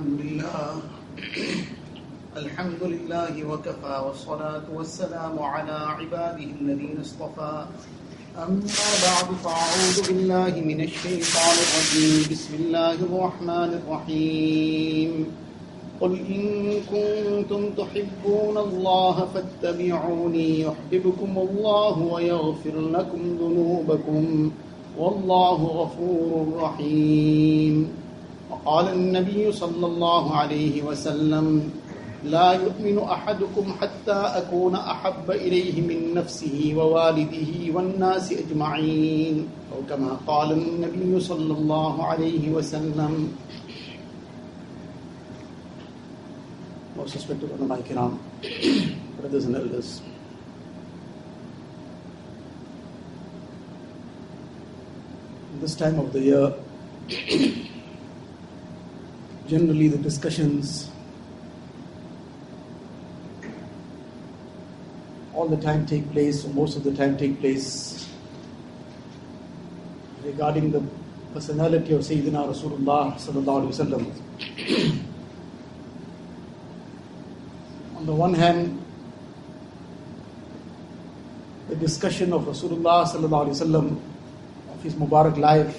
الحمد لله. الحمد لله وكفى والصلاة والسلام على عباده الذين اصطفى. أما بعد فأعوذ بالله من الشيطان الرجيم. بسم الله الرحمن الرحيم. قل إن كنتم تحبون الله فاتبعوني يحببكم الله ويغفر لكم ذنوبكم. والله غفور رحيم. وقال النبي صلى الله عليه وسلم لا يؤمن أحدكم حتى أكون أحب إليه من نفسه ووالده والناس أجمعين أو كما قال النبي صلى الله عليه وسلم Most respected brothers and elders. This time of the year, generally the discussions all the time take place, or most of the time take place, regarding the personality of Sayyidina Rasulullah sallallahu alaihi wasallam. On the one hand, the discussion of Rasulullah sallallahu alaihi wasallam, of his Mubarak life,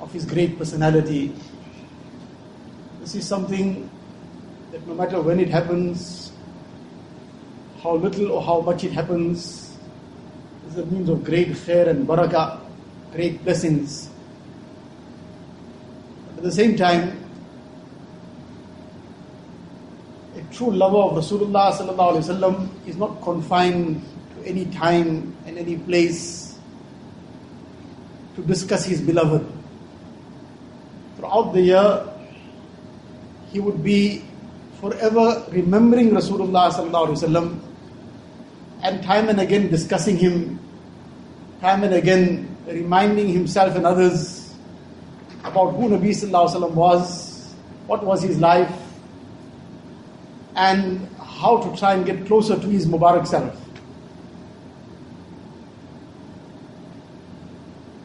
of his great personality. This is something that no matter when it happens, how little or how much it happens, is a means of great khair and barakah, great blessings. At the same time, a true lover of Rasulullah is not confined to any time and any place to discuss his beloved. Throughout the year, he would be forever remembering Rasulullah and time and again discussing him, time and again reminding himself and others about who Nabi was, what was his life, and how to try and get closer to his Mubarak self.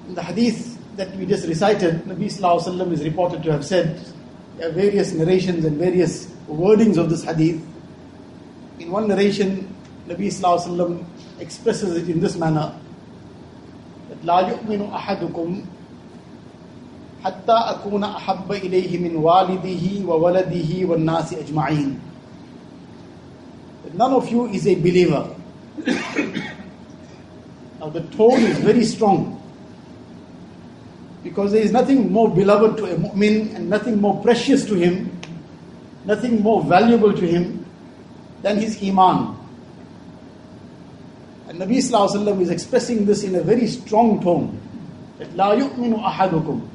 In the hadith that we just recited, Nabi sallallahu is reported to have said, various narrations and various wordings of this hadith. In one narration, Nabi Sallallahu Alaihi Wasallam expresses it in this manner that لا يؤمن أحدكم حتى أكون أحب إليه من والده وولده والناس أجمعين that none of you is a believer. now the tone is very strong because there is nothing more beloved to a mu'min and nothing more precious to him, nothing more valuable to him than his iman. And Nabi Sallallahu is expressing this in a very strong tone. That la yu'minu ahadukum.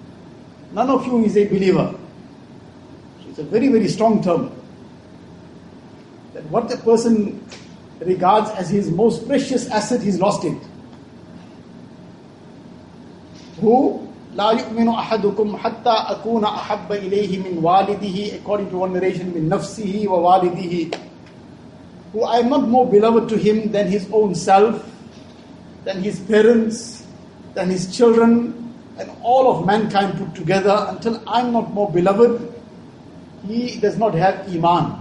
None of you is a believer. So it's a very, very strong term. That what a person regards as his most precious asset, he's lost it. Who لا يؤمن أحدكم حتى أكون أحب إليه من walidihi, according to one narration, من نفسه wa. Who I am not more beloved to him than his own self, than his parents, than his children, and all of mankind put together. Until I am not more beloved, he does not have iman.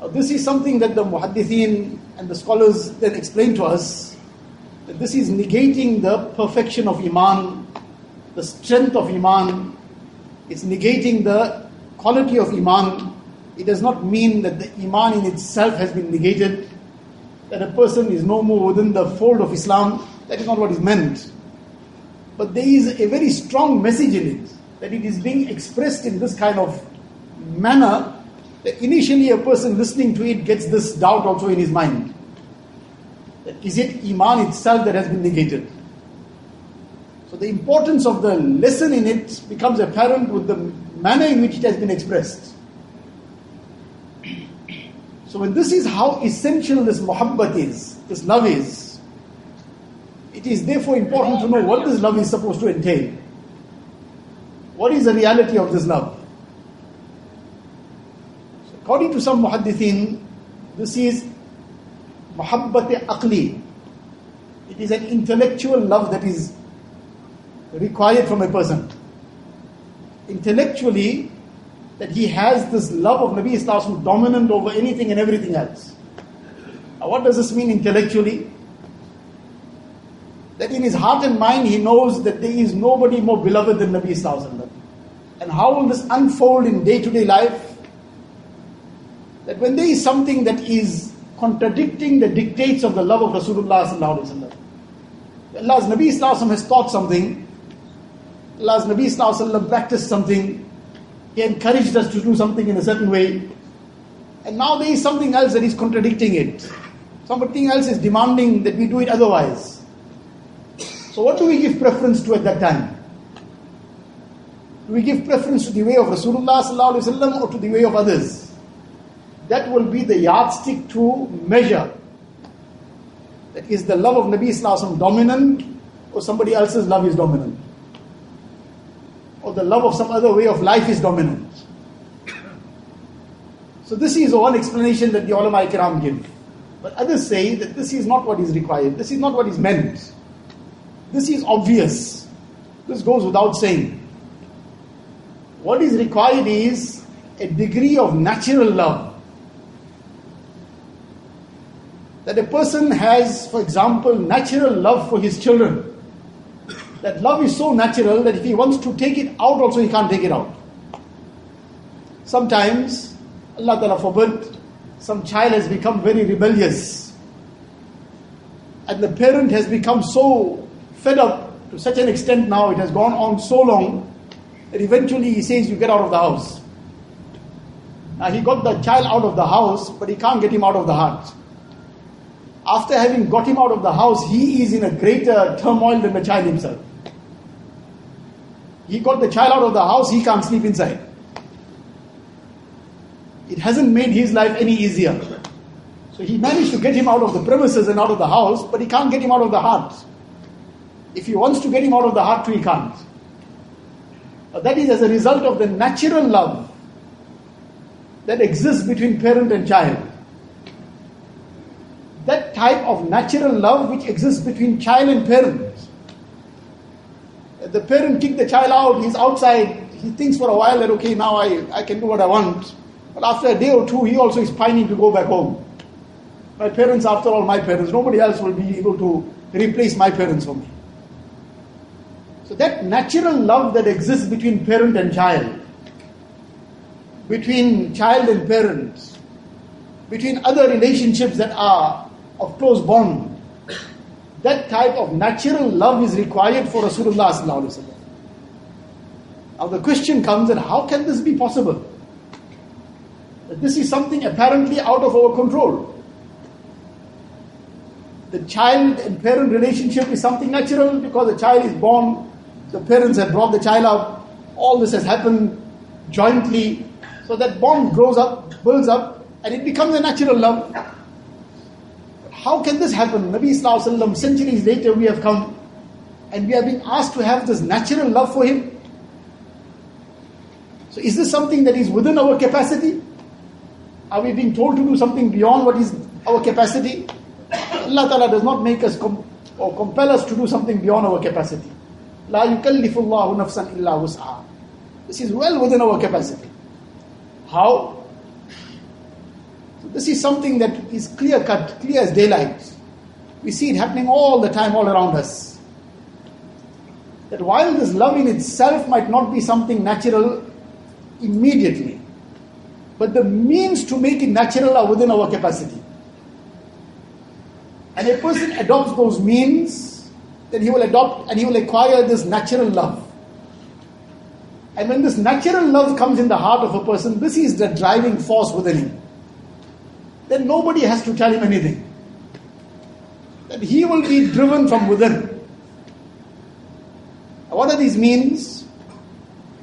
Now, this is something that the muhaddithin and the scholars then explain to us this is negating the perfection of Iman, the strength of Iman, it's negating the quality of Iman it does not mean that the Iman in itself has been negated, that a person is no more within the fold of Islam. That is not what is meant. But there is a very strong message in it, that it is being expressed in this kind of manner that initially a person listening to it gets this doubt also in his mind. Is it Iman itself that has been negated? So the importance of the lesson in it becomes apparent with the manner in which it has been expressed. So when this is how essential this muhabbat is, this love is, it is therefore important to know what this love is supposed to entail. What is the reality of this love? So according to some muhaddithin, this is muhabbat aqli. It is an intellectual love that is required from a person. intellectually that he has this love of Nabi Islam dominant over anything and everything else. Now, what does this mean intellectually? That in his heart and mind he knows that there is nobody more beloved than Nabi Islam. And how will this unfold in day to day life? That when there is something that is contradicting the dictates of the love of Rasulullah Allah's Nabi Islam has taught something, Allah's Nabi Islam practiced something, He encouraged us to do something in a certain way, and now there is something else that is contradicting it. Something else is demanding that we do it otherwise. So, what do we give preference to at that time? Do we give preference to the way of Rasulullah or to the way of others? That will be the yardstick to measure. That is the love of Nabi Islam dominant or somebody else's love is dominant? Or the love of some other way of life is dominant? So this is one explanation that the ulama kiram give. But others say that this is not what is required. This is not what is meant. This is obvious. This goes without saying. What is required is a degree of natural love. That a person has, for example, natural love for his children. That love is so natural that if he wants to take it out, also he can't take it out. Sometimes, Allah Ta'ala forbid, some child has become very rebellious. And the parent has become so fed up to such an extent now, it has gone on so long that eventually he says, You get out of the house. Now he got the child out of the house, but he can't get him out of the heart. After having got him out of the house, he is in a greater turmoil than the child himself. He got the child out of the house, he can't sleep inside. It hasn't made his life any easier. So he managed to get him out of the premises and out of the house, but he can't get him out of the heart. If he wants to get him out of the heart, too, he can't. That is as a result of the natural love that exists between parent and child. Type of natural love which exists between child and parent. The parent kicked the child out, he's outside, he thinks for a while that okay, now I, I can do what I want. But after a day or two, he also is pining to go back home. My parents, after all, my parents, nobody else will be able to replace my parents for me. So that natural love that exists between parent and child, between child and parents, between other relationships that are of close bond, that type of natural love is required for Rasulullah. Now the question comes that how can this be possible? That this is something apparently out of our control. The child and parent relationship is something natural because the child is born the parents have brought the child up, All this has happened jointly. So that bond grows up, builds up, and it becomes a natural love how can this happen? Nabi Sallallahu centuries later we have come and we are being asked to have this natural love for him. So is this something that is within our capacity? Are we being told to do something beyond what is our capacity? Allah Ta'ala does not make us com- or compel us to do something beyond our capacity. La يكلف الله nafsan إلا wus'aha. This is well within our capacity. How? This is something that is clear cut, clear as daylight. We see it happening all the time, all around us. That while this love in itself might not be something natural immediately, but the means to make it natural are within our capacity. And a person adopts those means then he will adopt and he will acquire this natural love. And when this natural love comes in the heart of a person, this is the driving force within him. Then nobody has to tell him anything. That he will be driven from within. What are these means?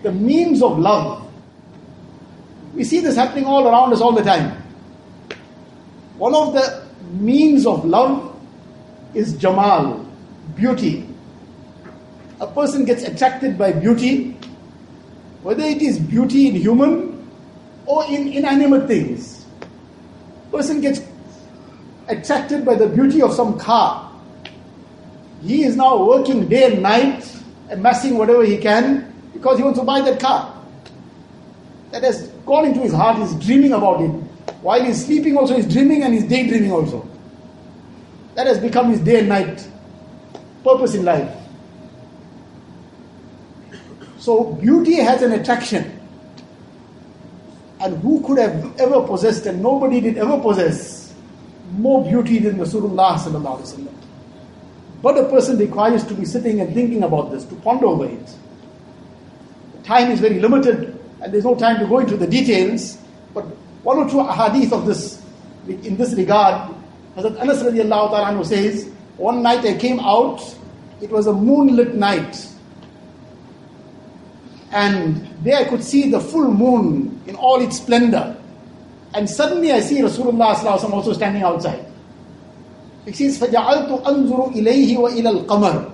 The means of love. We see this happening all around us all the time. One of the means of love is Jamal, beauty. A person gets attracted by beauty, whether it is beauty in human or in inanimate things. Person gets attracted by the beauty of some car. He is now working day and night, amassing whatever he can because he wants to buy that car. that has gone into his heart, he's dreaming about it. While he's sleeping, also, he's dreaming and he's daydreaming also. That has become his day and night purpose in life. So, beauty has an attraction. And who could have ever possessed, and nobody did ever possess, more beauty than Rasulullah. But a person requires to be sitting and thinking about this, to ponder over it. Time is very limited, and there's no time to go into the details. But one or two hadith of this, in this regard, Hazrat Anas radiallahu ta'ala says, one night I came out, it was a moonlit night. And there I could see the full moon in all its splendor. And suddenly I see Rasulullah also standing outside. He says, فَجَعَلْتُ أَنظُرُ إِلَيْهِ وَإِلَى الْقَمَرِ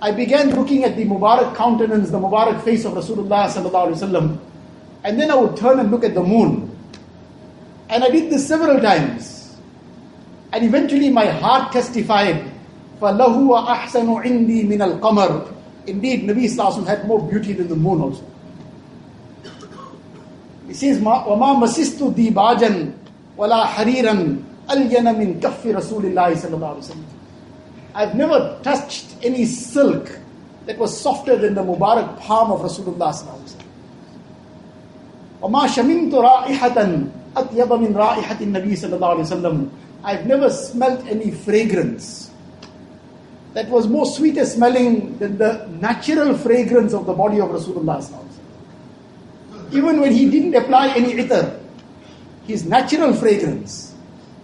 I began looking at the Mubarak countenance, the Mubarak face of Rasulullah sallallahu alaihi wasallam, and then I would turn and look at the moon. And I did this several times. And eventually my heart testified, فَلَهُ وَأَحْسَنُ عِنْدِي مِنَ الْقَمَرِ Indeed, Nabi Sallallahu had more beauty than the moon also. He says, وَمَا مَسِسْتُ دِيبَاجًا وَلَا حَرِيرًا أَلْيَنَ مِنْ كَفِّ رَسُولِ اللَّهِ صلى الله عليه وسلم. I've never touched any silk that was softer than the Mubarak palm of Rasulullah sallallahu alaihi wasallam. وَمَا شَمِمْتُ رَائِحَةً أَطْيَبَ مِنْ رَائِحَةِ النَّبِي صلى الله عليه وسلم. I've never smelt any fragrance that was more sweeter smelling than the natural fragrance of the body of Rasulullah. Even when he didn't apply any itar, his natural fragrance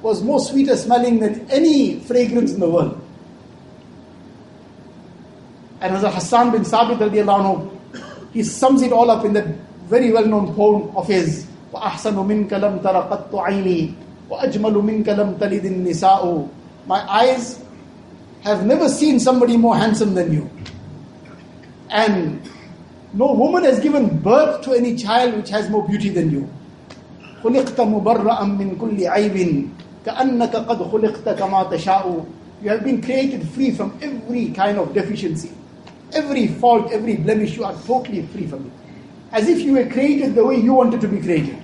was more sweeter smelling than any fragrance in the world. And as Hassan bin Sabit anhu, he sums it all up in that very well known poem of his وَأَحْسَنُ مِنْكَ لَمْ تَرَ قَطُّ عَيْنِي وَأَجْمَلُ مِنْكَ لَمْ تَلِدِ النِّسَاءُ My eyes have never seen somebody more handsome than you. And no woman has given birth to any child which has more beauty than you. خلقت مبرأ من كل عيب كأنك قد خلقت كما تشاء You have been created free from every kind of deficiency. Every fault, every blemish, you are totally free from it. As if you were created the way you wanted to be created.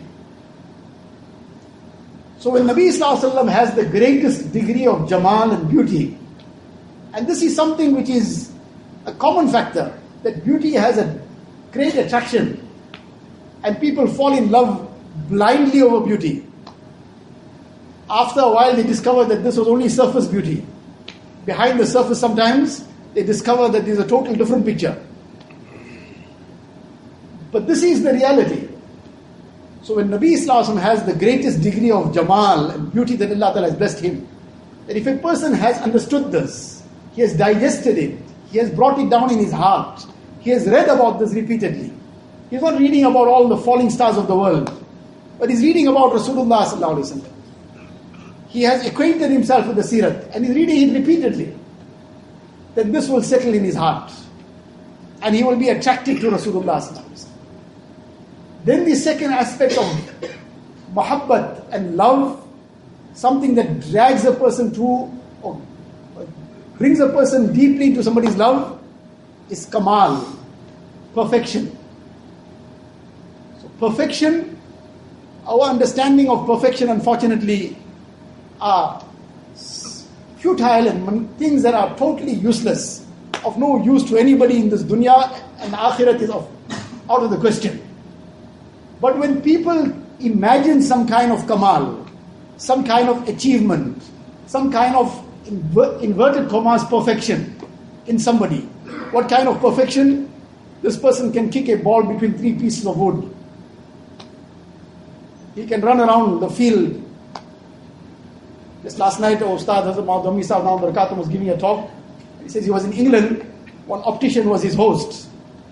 So when Nabi Sallallahu has the greatest degree of Jamal and beauty, and this is something which is a common factor that beauty has a great attraction, and people fall in love blindly over beauty. After a while, they discover that this was only surface beauty. Behind the surface, sometimes they discover that there's a total different picture. But this is the reality. So when Nabi Islam has the greatest degree of Jamal and beauty that Allah has blessed him, that if a person has understood this, he has digested it. He has brought it down in his heart. He has read about this repeatedly. He's not reading about all the falling stars of the world, but he's reading about Rasulullah. He has acquainted himself with the Sirat and he's reading it repeatedly. Then this will settle in his heart and he will be attracted to Rasulullah. Then the second aspect of muhabbat and love, something that drags a person to or brings a person deeply into somebody's love is kamal, perfection. So, perfection, our understanding of perfection, unfortunately, are futile and things that are totally useless, of no use to anybody in this dunya, and akhirat is of, out of the question. But when people imagine some kind of kamal, some kind of achievement, some kind of inverted commas perfection in somebody. What kind of perfection? This person can kick a ball between three pieces of wood. He can run around the field. Just last night, Ustad Hazrat Maudami Sahib Barakatum was giving a talk. He says he was in England. One optician was his host.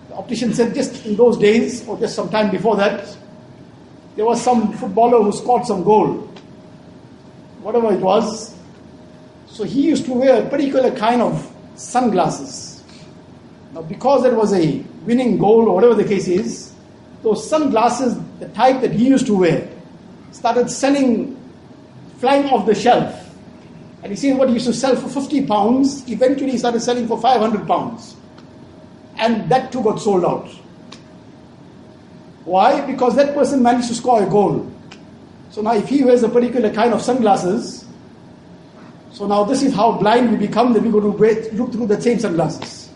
The optician said just in those days, or just some time before that, there was some footballer who scored some goal. Whatever it was, so he used to wear a particular kind of sunglasses. Now, because it was a winning goal or whatever the case is, those sunglasses, the type that he used to wear, started selling, flying off the shelf. And he says what he used to sell for 50 pounds, eventually he started selling for 500 pounds. And that too got sold out. Why? Because that person managed to score a goal. So now if he wears a particular kind of sunglasses, so now this is how blind we become that we go to look through the same sunglasses.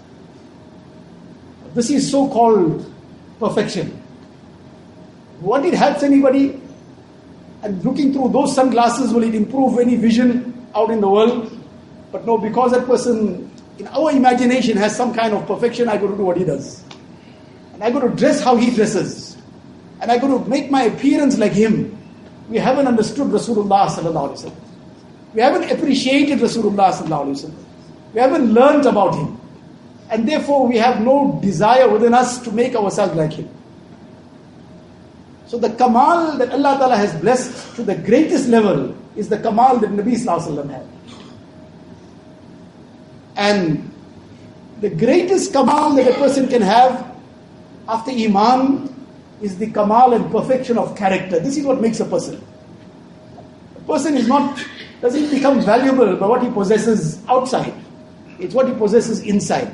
This is so-called perfection. What it helps anybody? And looking through those sunglasses, will it improve any vision out in the world? But no, because that person in our imagination has some kind of perfection, I got to do what he does. And I got to dress how he dresses. And I got to make my appearance like him. We haven't understood Rasulullah. We haven't appreciated Rasulullah. We haven't learned about him. And therefore we have no desire within us to make ourselves like him. So the kamal that Allah Ta'ala has blessed to the greatest level is the kamal that Nabi Sallallahu had. And the greatest kamal that a person can have after Iman is the kamal and perfection of character. This is what makes a person A person is not, doesn't become valuable by what he possesses outside. It's what he possesses inside.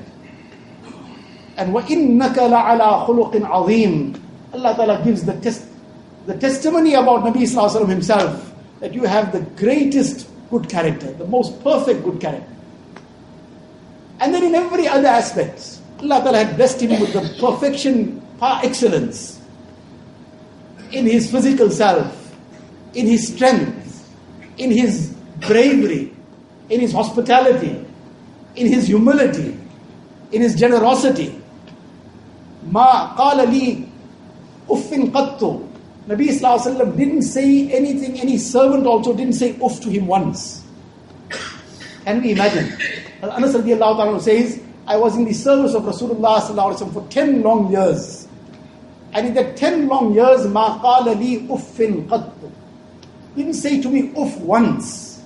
And وَإِنَّكَ لَعَلَىٰ خُلُقٍ عَظِيمٍ Allah Ta'ala gives the, test, the testimony about Nabi Sallallahu himself that you have the greatest good character, the most perfect good character. And then in every other aspect, Allah Ta'ala had blessed him with the perfection par excellence in his physical self, in his strength, in his bravery, in his hospitality, in his humility, in his generosity. Ma qala li uffin qattu. Nabi Sallallahu didn't say anything, any servant also didn't say uff to him once. Can we imagine? Anas says, I was in the service of Rasulullah for 10 long years. And in that 10 long years, ma qala li uffin qattu. Didn't say to me uff once.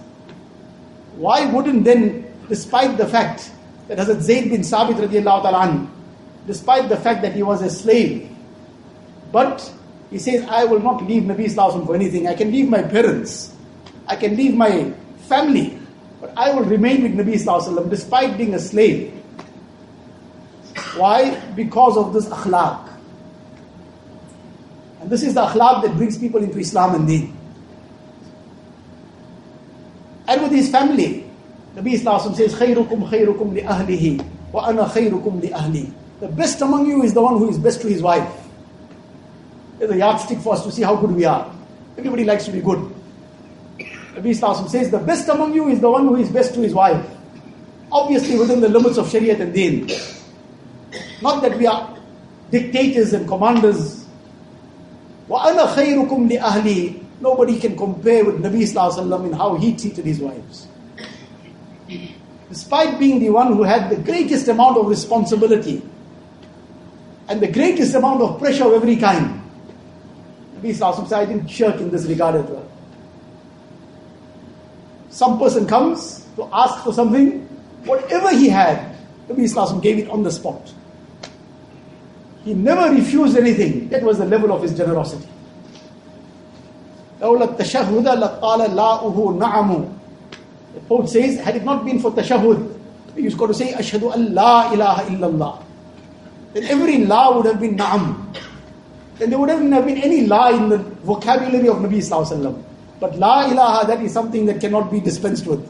Why wouldn't then, despite the fact that Hazrat Zayd bin Sabit radiallahu ta'ala despite the fact that he was a slave, but he says, I will not leave Nabi Sallallahu for anything. I can leave my parents. I can leave my family. But I will remain with Nabi Sallallahu despite being a slave. Why? Because of this akhlaq. And this is the akhlaq that brings people into Islam and deen And with his family, Nabi Sallallahu says, خَيْرُكُمْ خَيْرُكُمْ لِأَهْلِهِ وَأَنَا خَيْرُكُمْ لِأَهْلِي The best among you is the one who is best to his wife. There's a yardstick for us to see how good we are. Everybody likes to be good. Nabi Sallallahu says, the best among you is the one who is best to his wife. Obviously within the limits of Shariat and Deen. Not that we are dictators and commanders. وَأَنَا خَيْرُكُمْ لِأَهْلِي Nobody can compare with Nabi Sallallahu in how he treated his wives. Despite being the one who had the greatest amount of responsibility and the greatest amount of pressure of every kind, Nabi Sallallahu said, I didn't shirk in this regard as well. Some person comes to ask for something, whatever he had, Nabi Sallallahu gave it on the spot. He never refused anything. That was the level of his generosity. The poet says, had it not been for tashahud, you got to say, Ashhadu an la ilaha illallah. Then every la would have been na'am. Then there wouldn't have been any la in the vocabulary of Nabi Sallallahu But la ilaha, that is something that cannot be dispensed with.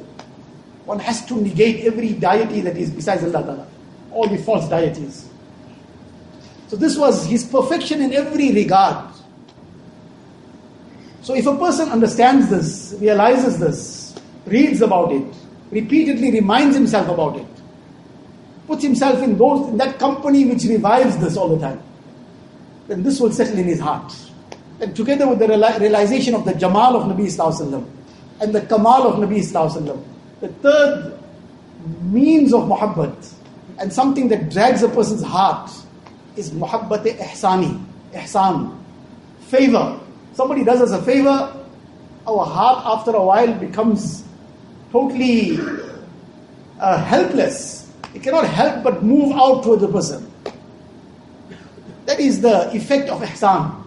One has to negate every deity that is besides Allah Ta'ala. All the false deities. So this was his perfection in every regard. So if a person understands this, realizes this, reads about it, repeatedly reminds himself about it, puts himself in those in that company which revives this all the time, then this will settle in his heart. And together with the realization of the Jamal of Nabi Sallallahu and the Kamal of Nabi Sallallahu the third means of muhabbat and something that drags a person's heart is muhabbat ihsani, ihsan, favor. Somebody does us a favor, our heart after a while becomes totally uh, helpless. It cannot help but move out towards the person. That is the effect of ihsan.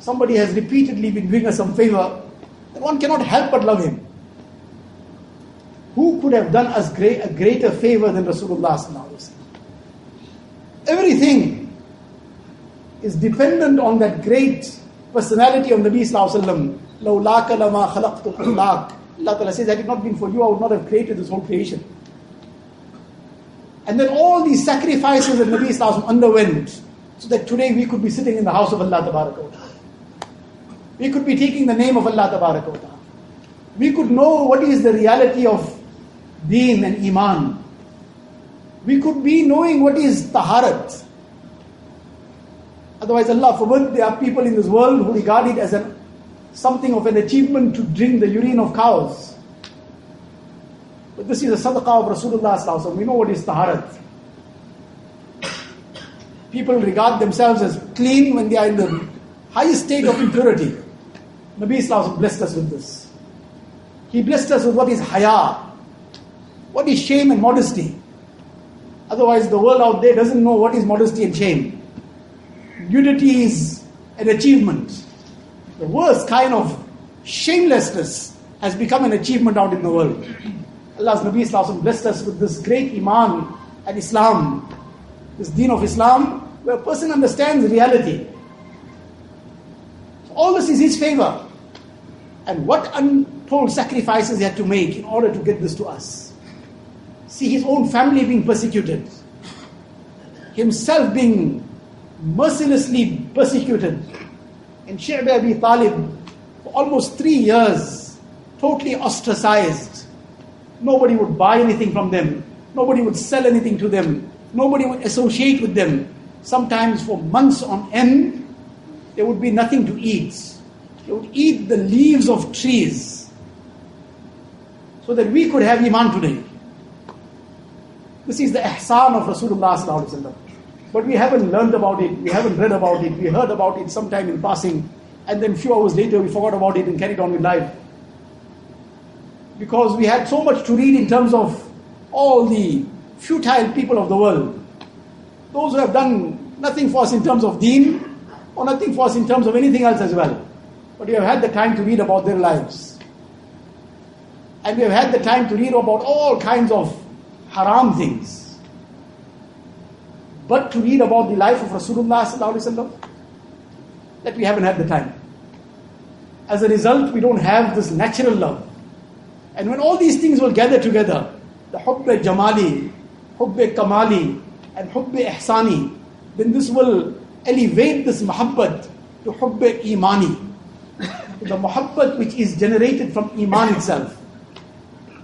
Somebody has repeatedly been doing us some favor, then one cannot help but love him. Who could have done us great, a greater favor than Rasulullah? Everything is dependent on that great personality of Nabi Sallallahu Alaihi Wasallam. Allah Ta'ala says, had it not been for you, I would not have created this whole creation. And then all these sacrifices that Nabi Sallallahu underwent, so that today we could be sitting in the house of Allah Ta'ala. We could be taking the name of Allah Ta'ala. We could know what is the reality of deen and iman. We could be knowing what is taharat. Otherwise, Allah forbid, there are people in this world who regard it as an, something of an achievement to drink the urine of cows. But this is a sadaqah of Rasulullah. We know what is taharat. People regard themselves as clean when they are in the highest state of impurity. Nabi Islam blessed us with this. He blessed us with what is haya, what is shame and modesty. Otherwise, the world out there doesn't know what is modesty and shame. Nudity is an achievement. The worst kind of shamelessness has become an achievement out in the world. Allah's Nabi Islam blessed us with this great Iman and Islam, this deen of Islam, where a person understands reality. All this is his favor. And what untold sacrifices he had to make in order to get this to us. See his own family being persecuted, himself being mercilessly persecuted. And Shi'b Abi Talib, for almost three years, totally ostracized. Nobody would buy anything from them, nobody would sell anything to them, nobody would associate with them. Sometimes for months on end, there would be nothing to eat. They would eat the leaves of trees so that we could have Iman today. This is the ihsan of Rasulullah. But we haven't learned about it, we haven't read about it, we heard about it sometime in passing, and then a few hours later we forgot about it and carried on with life. Because we had so much to read in terms of all the futile people of the world. Those who have done nothing for us in terms of deen, or nothing for us in terms of anything else as well. But we have had the time to read about their lives. And we have had the time to read about all kinds of haram things. But to read about the life of Rasulullah that we haven't had the time. As a result, we don't have this natural love. And when all these things will gather together, the hubbe jamali, hubbe kamali, and hubbe ihsani, then this will elevate this muhabbat to hubbe imani, the muhabbat which is generated from iman itself.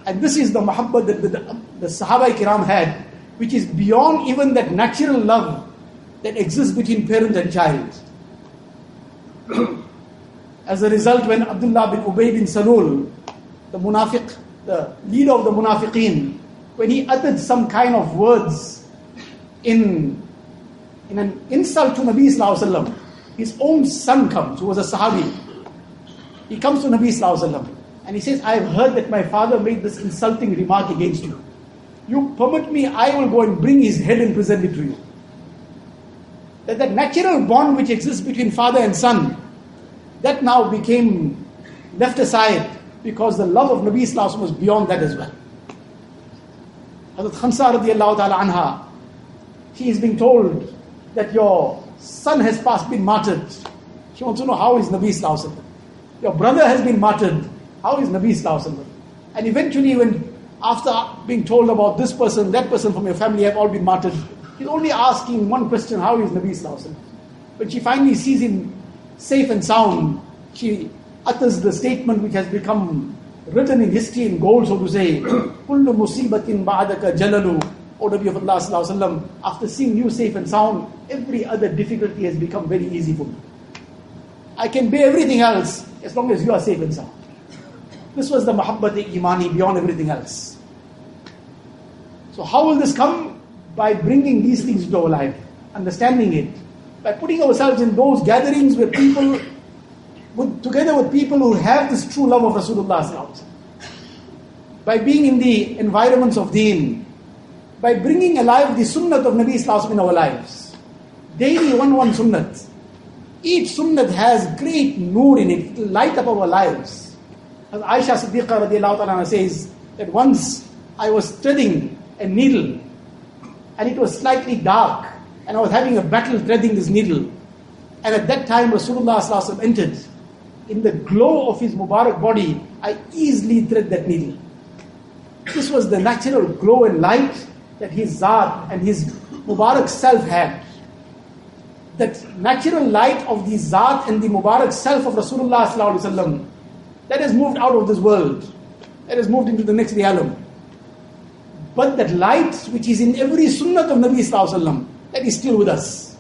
And this is the muhabbat that the, the, the Sahaba kiram had, which is beyond even that natural love that exists between parent and child. As a result, when Abdullah bin Ubay bin Salul, the munafiq, the leader of the munafiqeen, when he uttered some kind of words in in an insult to Nabi Sallallahu his own son comes, who was a Sahabi. He comes to Nabi Sallallahu and he says, I have heard that my father made this insulting remark against you. You permit me, I will go and bring his head and present it to you. That that natural bond which exists between father and son, that now became left aside because the love of Nabi Sallallahu was beyond that as well. Hazrat Khansa radiallahu ta'ala anha, she is being told that your son has passed, been martyred. She wants to know how is Nabi Sallallahu Your brother has been martyred. How is Nabi Sallallahu And eventually, when after being told about this person, that person from your family have all been martyred, he's only asking one question how is Nabi? Sallallahu When she finally sees him safe and sound, she utters the statement which has become written in history in gold, so to say, Kullu musibatin ba'adaka jalalu. O Nabi of Allah sallam, after seeing you safe and sound, every other difficulty has become very easy for me. I can bear everything else as long as you are safe and sound. This was the mahabbat imani beyond everything else. So, how will this come? By bringing these things into our life, understanding it, by putting ourselves in those gatherings where people, with, together with people who have this true love of Rasulullah, by being in the environments of deen, by bringing alive the sunnat of Nabi Islam in our lives. Daily one one sunnat. Each sunnat has great noor in it, it light up our lives. As Aisha Siddiqa radiallahu says that once I was threading a needle and it was slightly dark and I was having a battle threading this needle. And at that time, Rasulullah entered. In the glow of his Mubarak body, I easily thread that needle. This was the natural glow and light that his Zat and his Mubarak self had. That natural light of the Zat and the Mubarak self of Rasulullah that has moved out of this world. That has moved into the next realm. But that light which is in every sunnah of Nabi Sallallahu that is still with us.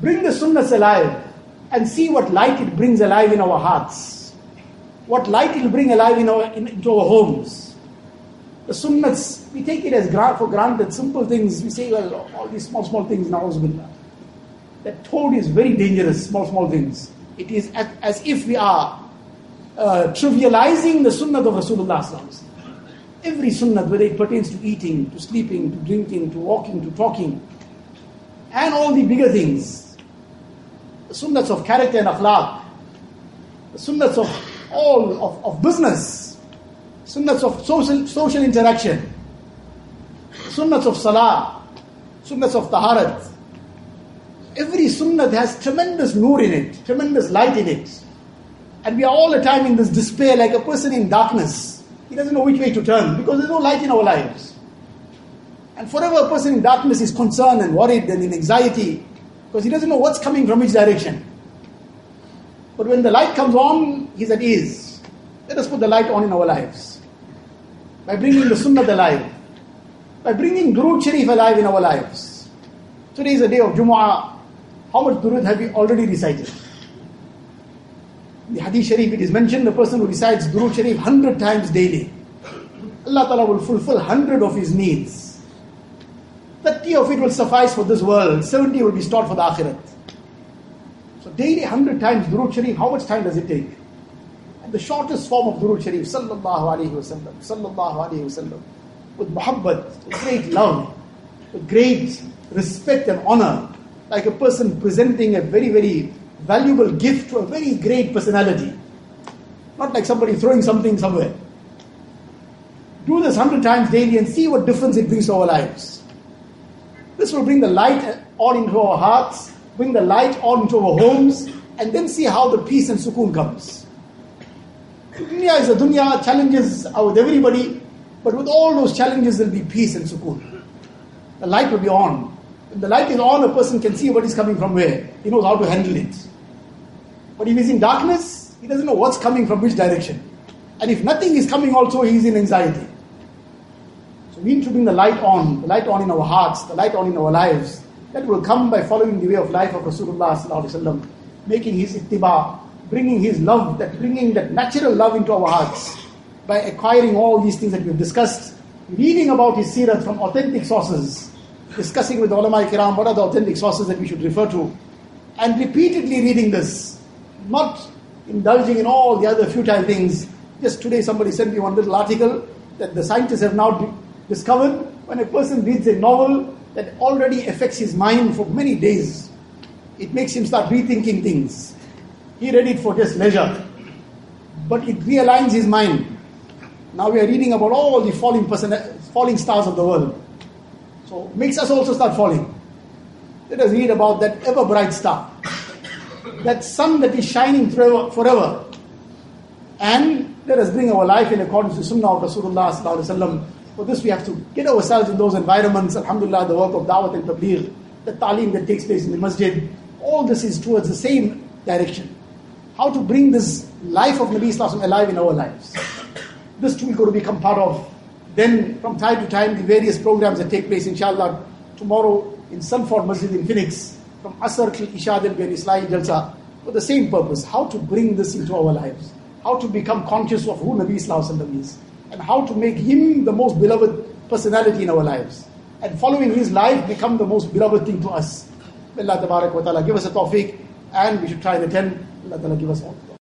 Bring the sunnahs alive and see what light it brings alive in our hearts. What light it will bring alive in our, in, into our homes. The sunnahs, we take it as for granted, simple things. We say, well, all these small, small things, na'uzubillah. That toad is very dangerous, small, small things. It is as, as if we are uh, trivializing the sunnah of Rasulullah. Every sunnah, whether it pertains to eating, to sleeping, to drinking, to walking, to talking, and all the bigger things. The sunnahs of character and akhlaq, the sunnahs of all of, of business, sunnahs of social, social interaction, sunnahs of salah, sunnahs of taharat. Every sunnah has tremendous nur in it, tremendous light in it. And we are all the time in this despair like a person in darkness he doesn't know which way to turn because there's no light in our lives. And forever a person in darkness is concerned and worried and in anxiety because he doesn't know what's coming from which direction. But when the light comes on, he's at ease. Let us put the light on in our lives. By bringing the sunnah alive. By bringing Durood Sharif alive in our lives. Today is a day of Jumu'ah. How much Durood have we already recited? The Hadith Sharif, it is mentioned the person who recites Durood Sharif 100 times daily, Allah Ta'ala will fulfill 100 of his needs. 30 of it will suffice for this world, 70 will be stored for the Akhirat. So daily 100 times Durood Sharif, how much time does it take? And the shortest form of Durood Sharif, Sallallahu Alaihi Wasallam, Sallallahu Alaihi Wasallam, with muhabbat, with great love, with great respect and honor, like a person presenting a very, very valuable gift to a very great personality. Not like somebody throwing something somewhere. Do this hundred times daily and see what difference it brings to our lives. This will bring the light all into our hearts, bring the light all into our homes, and then see how the peace and sukoon comes. Dunya is a dunya, challenges are with everybody, but with all those challenges there will be peace and sukoon. The light will be on. When the light is on, a person can see what is coming from where. He knows how to handle it. But if he's in darkness, he doesn't know what's coming from which direction. And if nothing is coming also, he's in anxiety. So we need to bring the light on, the light on in our hearts, the light on in our lives. That will come by following the way of life of Rasulullah making his ittiba, bringing his love, that bringing that natural love into our hearts, by acquiring all these things that we've discussed, reading about his sirat from authentic sources, discussing with ulama kiram what are the authentic sources that we should refer to, and repeatedly reading this not indulging in all the other futile things. Just today, somebody sent me one little article that the scientists have now discovered when a person reads a novel that already affects his mind for many days, it makes him start rethinking things. He read it for just leisure, but it realigns his mind. Now we are reading about all the falling, person, falling stars of the world. So makes us also start falling. Let us read about that ever bright star that sun that is shining forever. And let us bring our life in accordance with Sunnah of Rasulullah. For this, we have to get ourselves in those environments. Alhamdulillah, the work of Dawat and Tabligh, the talim that takes place in the masjid, all this is towards the same direction. How to bring this life of Nabi Islam alive in our lives. This too we're going to become part of. Then, from time to time, the various programs that take place, inshallah, tomorrow in Sunford Masjid in Phoenix, from Asr till Isha there will be an Islahi Jalsa for the same purpose, how to bring this into our lives, how to become conscious of who Nabi Sallallahu is, and how to make him the most beloved personality in our lives. And following his life become the most beloved thing to us. May Allah wa ta'ala give us a tawfiq and we should try and attend. Allah ta'ala give us all.